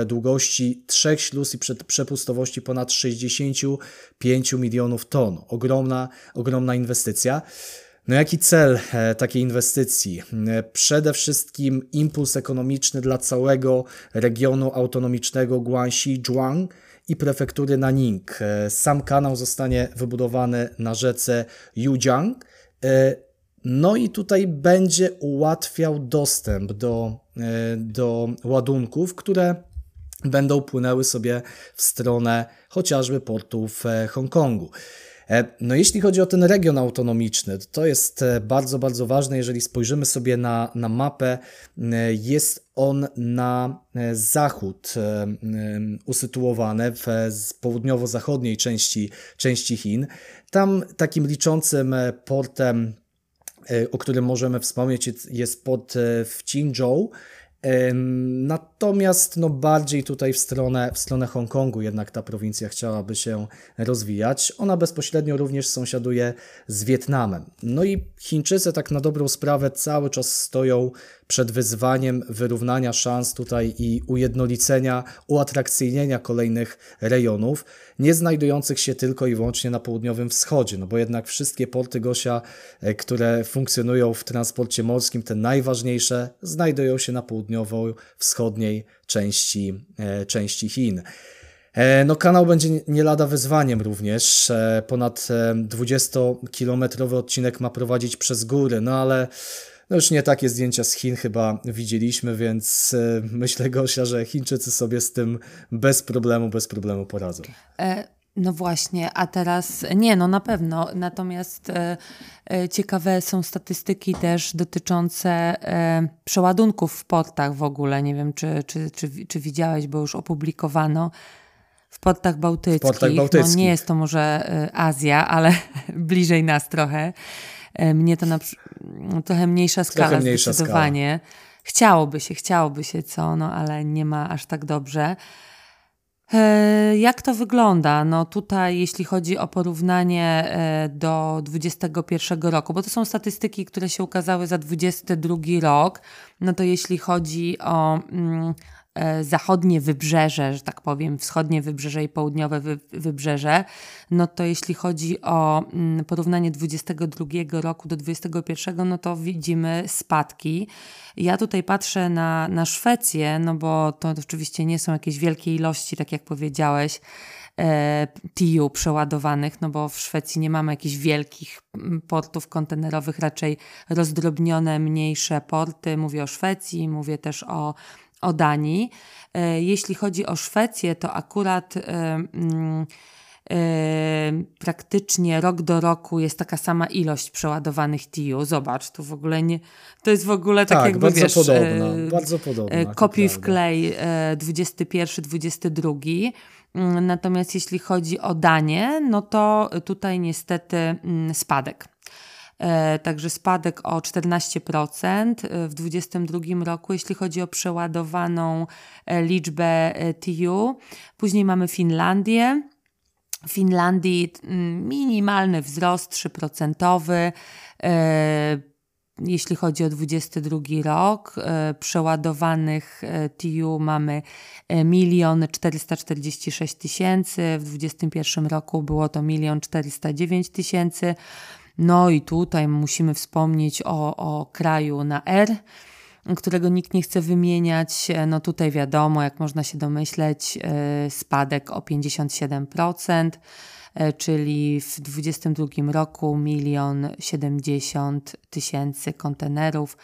długości, trzech śluz i przepustowości ponad 65 milionów ton. Ogromna, ogromna inwestycja. No jaki cel e, takiej inwestycji? E, przede wszystkim impuls ekonomiczny dla całego regionu autonomicznego Guangxi-Zhuang i prefektury Nanning. E, sam kanał zostanie wybudowany na rzece Yujiang. No i tutaj będzie ułatwiał dostęp do, do ładunków, które będą płynęły sobie w stronę chociażby portów Hongkongu. E, no jeśli chodzi o ten region autonomiczny, to jest e, bardzo, bardzo ważne. Jeżeli spojrzymy sobie na, na mapę, e, jest on na zachód usytuowany w południowo-zachodniej części, części Chin. Tam takim liczącym portem, o którym możemy wspomnieć, jest port w Qingzhou, Natomiast no, bardziej tutaj w stronę, w stronę Hongkongu jednak ta prowincja chciałaby się rozwijać. Ona bezpośrednio również sąsiaduje z Wietnamem. No i Chińczycy tak na dobrą sprawę cały czas stoją przed wyzwaniem wyrównania szans tutaj i ujednolicenia, uatrakcyjnienia kolejnych rejonów, nie znajdujących się tylko i wyłącznie na południowym wschodzie, no bo jednak wszystkie porty Gosia, e, które funkcjonują w transporcie morskim, te najważniejsze, znajdują się na południowo-wschodniej części, e, części Chin. E, no, kanał będzie nie lada wyzwaniem również. Ponad 20-kilometrowy odcinek ma prowadzić przez góry, no ale no już nie takie zdjęcia z Chin chyba widzieliśmy, więc e, myślę Gosia, że Chińczycy sobie z tym bez problemu, bez problemu poradzą. E, No właśnie, a teraz nie, no na pewno. Natomiast e, e, ciekawe są statystyki też dotyczące e, przeładunków w portach w ogóle. Nie wiem, czy, czy, czy, czy widziałeś, bo już opublikowano w portach bałtyckich. W portach bałtyckich. No nie jest to może Azja, ale bliżej nas trochę. E, mnie to na, trochę mniejsza skala trochę mniejsza zdecydowanie. Skala. Chciałoby się, chciałoby się co, no ale nie ma aż tak dobrze. E, jak to wygląda? No tutaj, jeśli chodzi o porównanie e, do 2021 roku, bo to są statystyki, które się ukazały za 2022 rok, no to jeśli chodzi o mm, zachodnie wybrzeże, że tak powiem, wschodnie wybrzeże i południowe wybrzeże, no to jeśli chodzi o mm, porównanie 22 roku do 21, no to widzimy spadki. Ja tutaj patrzę na, na Szwecję, no bo to oczywiście nie są jakieś wielkie ilości, tak jak powiedziałeś, e, TIU przeładowanych, no bo w Szwecji nie mamy jakichś wielkich mm, portów kontenerowych, raczej rozdrobnione, mniejsze porty. Mówię o Szwecji, mówię też o o Danii. E, jeśli chodzi o Szwecję, to akurat e, mm, e, praktycznie rok do roku jest taka sama ilość przeładowanych TIU. Zobacz, to w ogóle nie, to jest w ogóle tak, tak jakby bardzo wiesz, podobna, bardzo podobna. Kopiuj w klej 21-22. Mm, natomiast jeśli chodzi o Danię, no to tutaj niestety mm, spadek. E, także spadek o 14% e, w 2022 roku, jeśli chodzi o przeładowaną e, liczbę TU. Później mamy Finlandię. W Finlandii mm, minimalny wzrost 3%. Jeśli chodzi o 22 rok, przeładowanych TU mamy 1 446 tysięcy, w 2021 roku było to 1 409 tysięcy. No i tutaj musimy wspomnieć o, o kraju na R, którego nikt nie chce wymieniać. No tutaj wiadomo, jak można się domyśleć, e, spadek o 57%, e, czyli w 2022 roku milion 70 tysięcy kontenerów.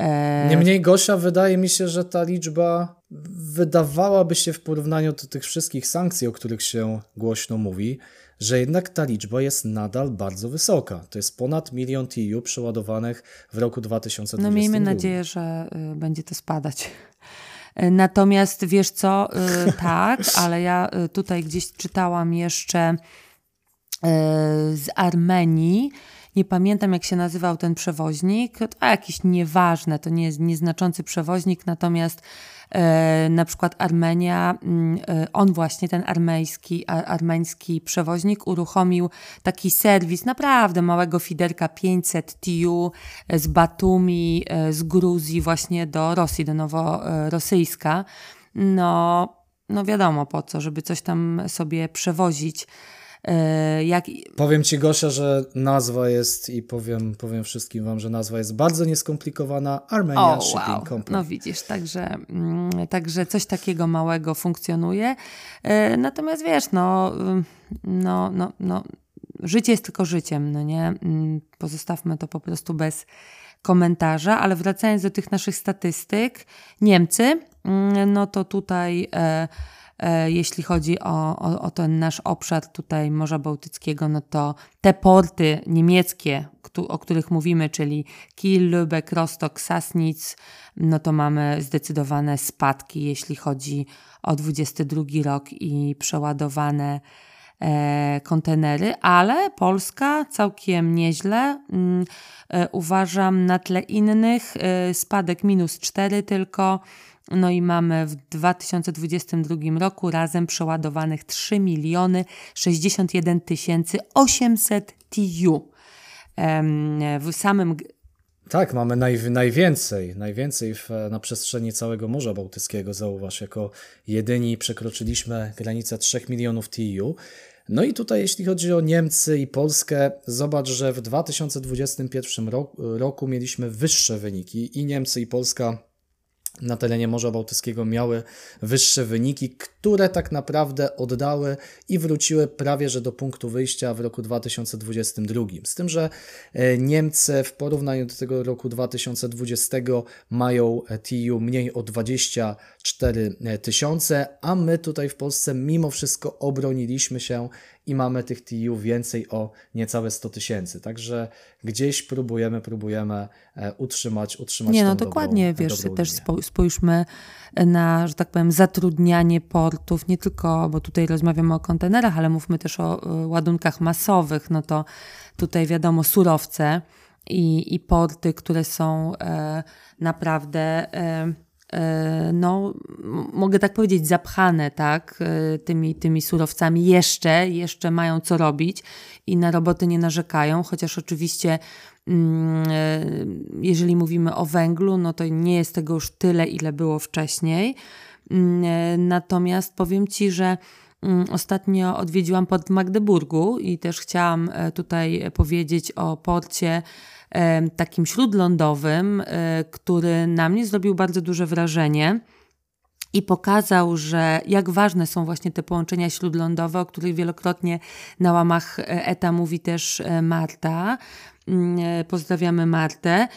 E, Niemniej Gosia, wydaje mi się, że ta liczba wydawałaby się w porównaniu do tych wszystkich sankcji, o których się głośno mówi, że jednak ta liczba jest nadal bardzo wysoka. To jest ponad milion TU przeładowanych w roku 2022. No miejmy nadzieję, że y, będzie to spadać. Y, natomiast wiesz co, y, tak, ale ja tutaj gdzieś czytałam jeszcze z Armenii, nie pamiętam jak się nazywał ten przewoźnik, to jakiś nieważne, to nie jest nieznaczący przewoźnik, natomiast na przykład Armenia, mm, e, on właśnie, ten armeński, armeński przewoźnik uruchomił taki serwis naprawdę małego fiderka 500 TU z Batumi, e, z Gruzji właśnie do Rosji, do Noworosyjska. No, no wiadomo po co, żeby coś tam sobie przewozić. E, jak... Powiem Ci Gosia, że nazwa jest i powiem, powiem wszystkim Wam, że nazwa jest bardzo nieskomplikowana. Armenia oh, Shipping wow. Company. No widzisz, także, mm, także coś takiego małego funkcjonuje. E, natomiast wiesz, no, no, no, no, życie jest tylko życiem, no nie? Mm, pozostawmy to po prostu bez komentarza, ale wracając do tych naszych statystyk, Niemcy, mm, no to tutaj... E, jeśli chodzi o, o, o, ten nasz obszar tutaj Morza Bałtyckiego, no to te porty niemieckie, o których mówimy, czyli Kiel, Lübeck, Rostock, Sassnitz, no to mamy zdecydowane spadki, jeśli chodzi o 22 rok i przeładowane e, kontenery, ale Polska całkiem nieźle. Mm, e, uważam na tle innych e, spadek minus 4 tylko no i mamy w 2022 roku razem przeładowanych 3 miliony 61 tysięcy 800 TU. W samym tak, mamy naj, najwięcej, najwięcej w, na przestrzeni całego Morza Bałtyckiego, zauważ, jako jedyni przekroczyliśmy granicę 3 milionów TU. No i tutaj, jeśli chodzi o Niemcy i Polskę, zobacz, że w 2021 roku, roku mieliśmy wyższe wyniki i Niemcy i Polska na terenie Morza Bałtyckiego miały wyższe wyniki, które tak naprawdę oddały i wróciły prawie że do punktu wyjścia w roku 2022. Z tym, że e, Niemcy w porównaniu do tego roku 2020 mają TU mniej o 24 tysiące, a my tutaj w Polsce mimo wszystko obroniliśmy się i mamy tych TU więcej o niecałe 100 tysięcy. Także gdzieś próbujemy, próbujemy e, utrzymać, utrzymać Nie, no dokładnie, dobrą, wiesz, dobrą też linię. spójrzmy na, że tak powiem, zatrudnianie portów, nie tylko, bo tutaj rozmawiamy o kontenerach, ale mówmy też o e, ładunkach masowych, no to tutaj wiadomo surowce i, i porty, które są e, naprawdę e, E, no, mogę tak powiedzieć, zapchane, tak, e, tymi, tymi surowcami jeszcze, jeszcze mają co robić i na roboty nie narzekają, chociaż oczywiście mm, e, jeżeli mówimy o węglu, no to nie jest tego już tyle, ile było wcześniej. Mm, natomiast powiem Ci, że mm, Ostatnio odwiedziłam port w Magdeburgu i też chciałam tutaj powiedzieć o porcie takim śródlądowym, e, który na mnie zrobił bardzo duże wrażenie i pokazał, że jak ważne są właśnie te połączenia śródlądowe, o których wielokrotnie na łamach e, ETA mówi też e, Marta. Mm, pozdrawiamy Martę.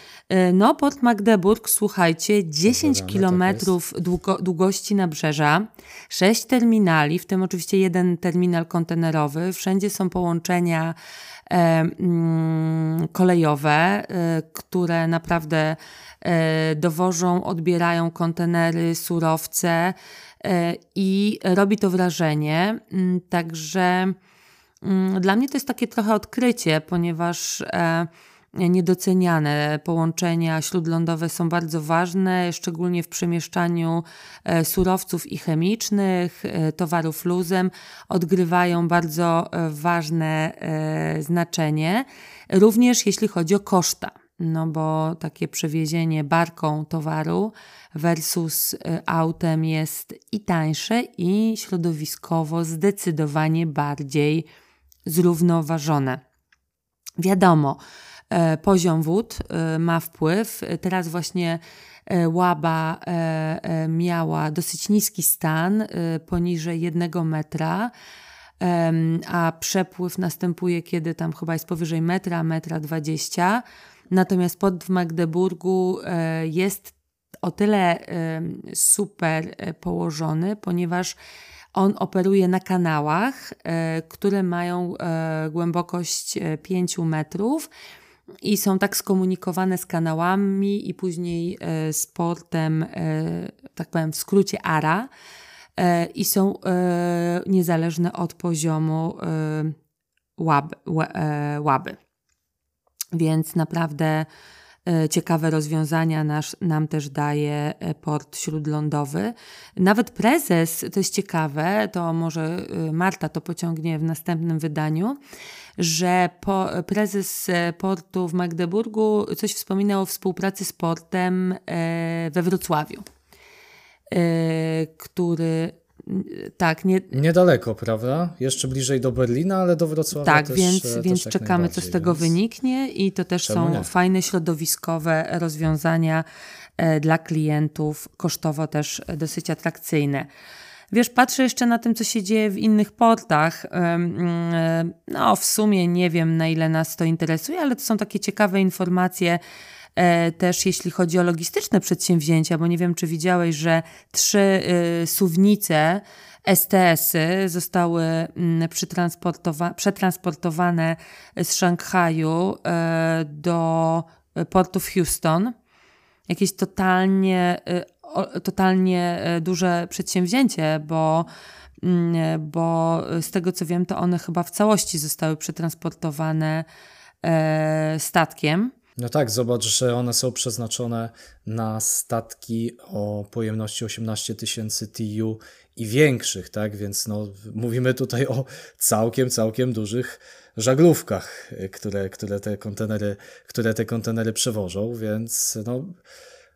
No, Port Magdeburg, słuchajcie, 10 tak kilometrów długo, długości nabrzeża, 6 terminali, w tym oczywiście jeden terminal kontenerowy. Wszędzie są połączenia E, mm, kolejowe, e, które naprawdę e, dowożą, odbierają kontenery, surowce i robi to wrażenie. Mm, także dla mnie to jest takie trochę odkrycie, ponieważ niedoceniane. Połączenia śródlądowe są bardzo ważne, szczególnie w przemieszczaniu e, surowców i chemicznych, e, towarów luzem, odgrywają bardzo e, ważne znaczenie, również jeśli chodzi o koszta. No bo takie przewiezienie barką towaru versus autem jest i tańsze, i środowiskowo zdecydowanie bardziej zrównoważone. Wiadomo, E, poziom wód e, ma wpływ. Teraz właśnie e, Łaba miała dosyć niski stan, poniżej jednego metra, a przepływ następuje, kiedy tam chyba jest powyżej metra, metra dwadzieścia. Natomiast pod w Magdeburgu jest o tyle super położony, ponieważ on operuje na kanałach, które mają głębokość 5 metrów i są tak skomunikowane z kanałami i później e, z portem, e, tak powiem w skrócie ARA e, i są niezależne od poziomu łab, łaby. Więc naprawdę ciekawe rozwiązania nasz, nam też daje port śródlądowy. Nawet prezes, to jest ciekawe, to może Marta to pociągnie w następnym wydaniu, że po, prezes e, portu w Magdeburgu coś wspominał o współpracy z portem e, we Wrocławiu, e, który tak, nie... Niedaleko, prawda? Jeszcze bliżej do Berlina, ale do Wrocławia tak, też, więc, też więc czekamy, co z tego więc... wyniknie i to też Czemu są nie? fajne środowiskowe rozwiązania dla klientów, kosztowo też dosyć atrakcyjne. Wiesz, patrzę jeszcze na tym, co się dzieje w innych portach. No, w sumie nie wiem, na ile nas to interesuje, ale to są takie ciekawe informacje e, też jeśli chodzi o logistyczne przedsięwzięcia, bo nie wiem, czy widziałeś, że trzy y, suwnice STS-y zostały mm, przetransportowane z Szanghaju e, do portu w Houston. Jakieś totalnie y, totalnie e, duże przedsięwzięcie, bo, mm, bo z tego co wiem, to one chyba w całości zostały przetransportowane e, statkiem. No tak, zobacz, że one są przeznaczone na statki o pojemności 18 tysięcy TU i większych, tak? Więc no, mówimy tutaj o całkiem, całkiem dużych żaglówkach, które, które, te, kontenery, które te kontenery przewożą, więc no,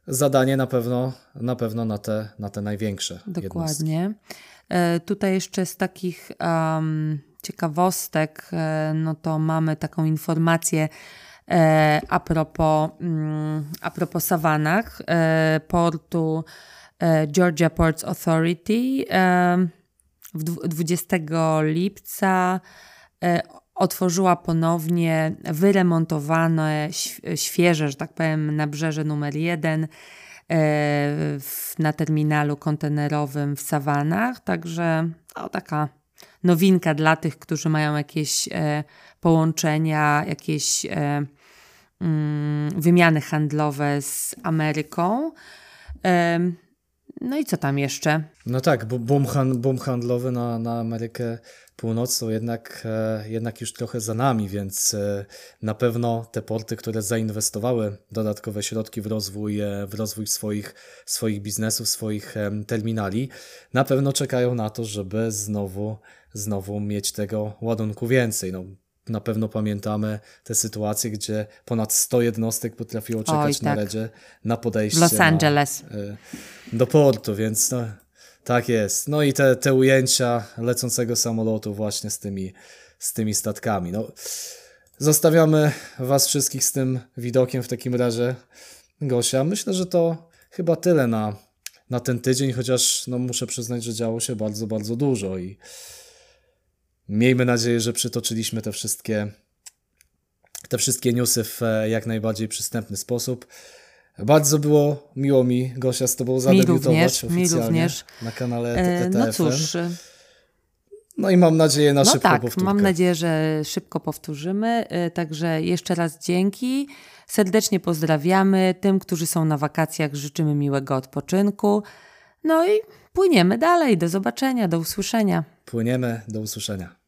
zadanie na pewno na, pewno na, te, na te największe. Dokładnie. E, tutaj jeszcze z takich um, ciekawostek, e, no to mamy taką informację a, propos, mm, a propos sawanach, e, portu e, Georgia Ports Authority w 20 lipca otworzyła ponownie wyremontowane, świeże, że tak powiem, nabrzeże numer jeden na terminalu kontenerowym w Sawanach. Także no, taka nowinka dla tych, którzy mają jakieś połączenia, jakieś wymiany handlowe z Ameryką. No i co tam jeszcze? No tak, boom, boom handlowy na, na Amerykę Północną jednak, e, jednak już trochę za nami, więc e, na pewno te porty, które zainwestowały dodatkowe środki w rozwój, e, w rozwój swoich, swoich biznesów, swoich terminali, na pewno czekają na to, żeby znowu, znowu mieć tego ładunku więcej. No, na pewno pamiętamy te sytuacje, gdzie ponad 100 jednostek potrafiło czekać Oj, tak. na redzie na podejście Los Angeles. Na, e, do portu, więc no, tak jest. No i te, te ujęcia lecącego samolotu właśnie z tymi, z tymi statkami. No, zostawiamy Was wszystkich z tym widokiem w takim razie. Gosia, myślę, że to chyba tyle na, na ten tydzień, chociaż no, muszę przyznać, że działo się bardzo, bardzo dużo i Miejmy nadzieję, że przytoczyliśmy te wszystkie, te wszystkie newsy w e, jak najbardziej przystępny sposób. Bardzo było miło mi, Gosia, z Tobą zadebiutować mi również, oficjalnie mi również. na kanale TTFM. E, no cóż. No i mam nadzieję na no szybko tak, powtórkę. mam nadzieję, że szybko powtórzymy. E, także jeszcze raz dzięki. Serdecznie pozdrawiamy. Tym, którzy są na wakacjach, życzymy miłego odpoczynku. No i płyniemy dalej. Do zobaczenia, do usłyszenia. Płyniemy, do usłyszenia.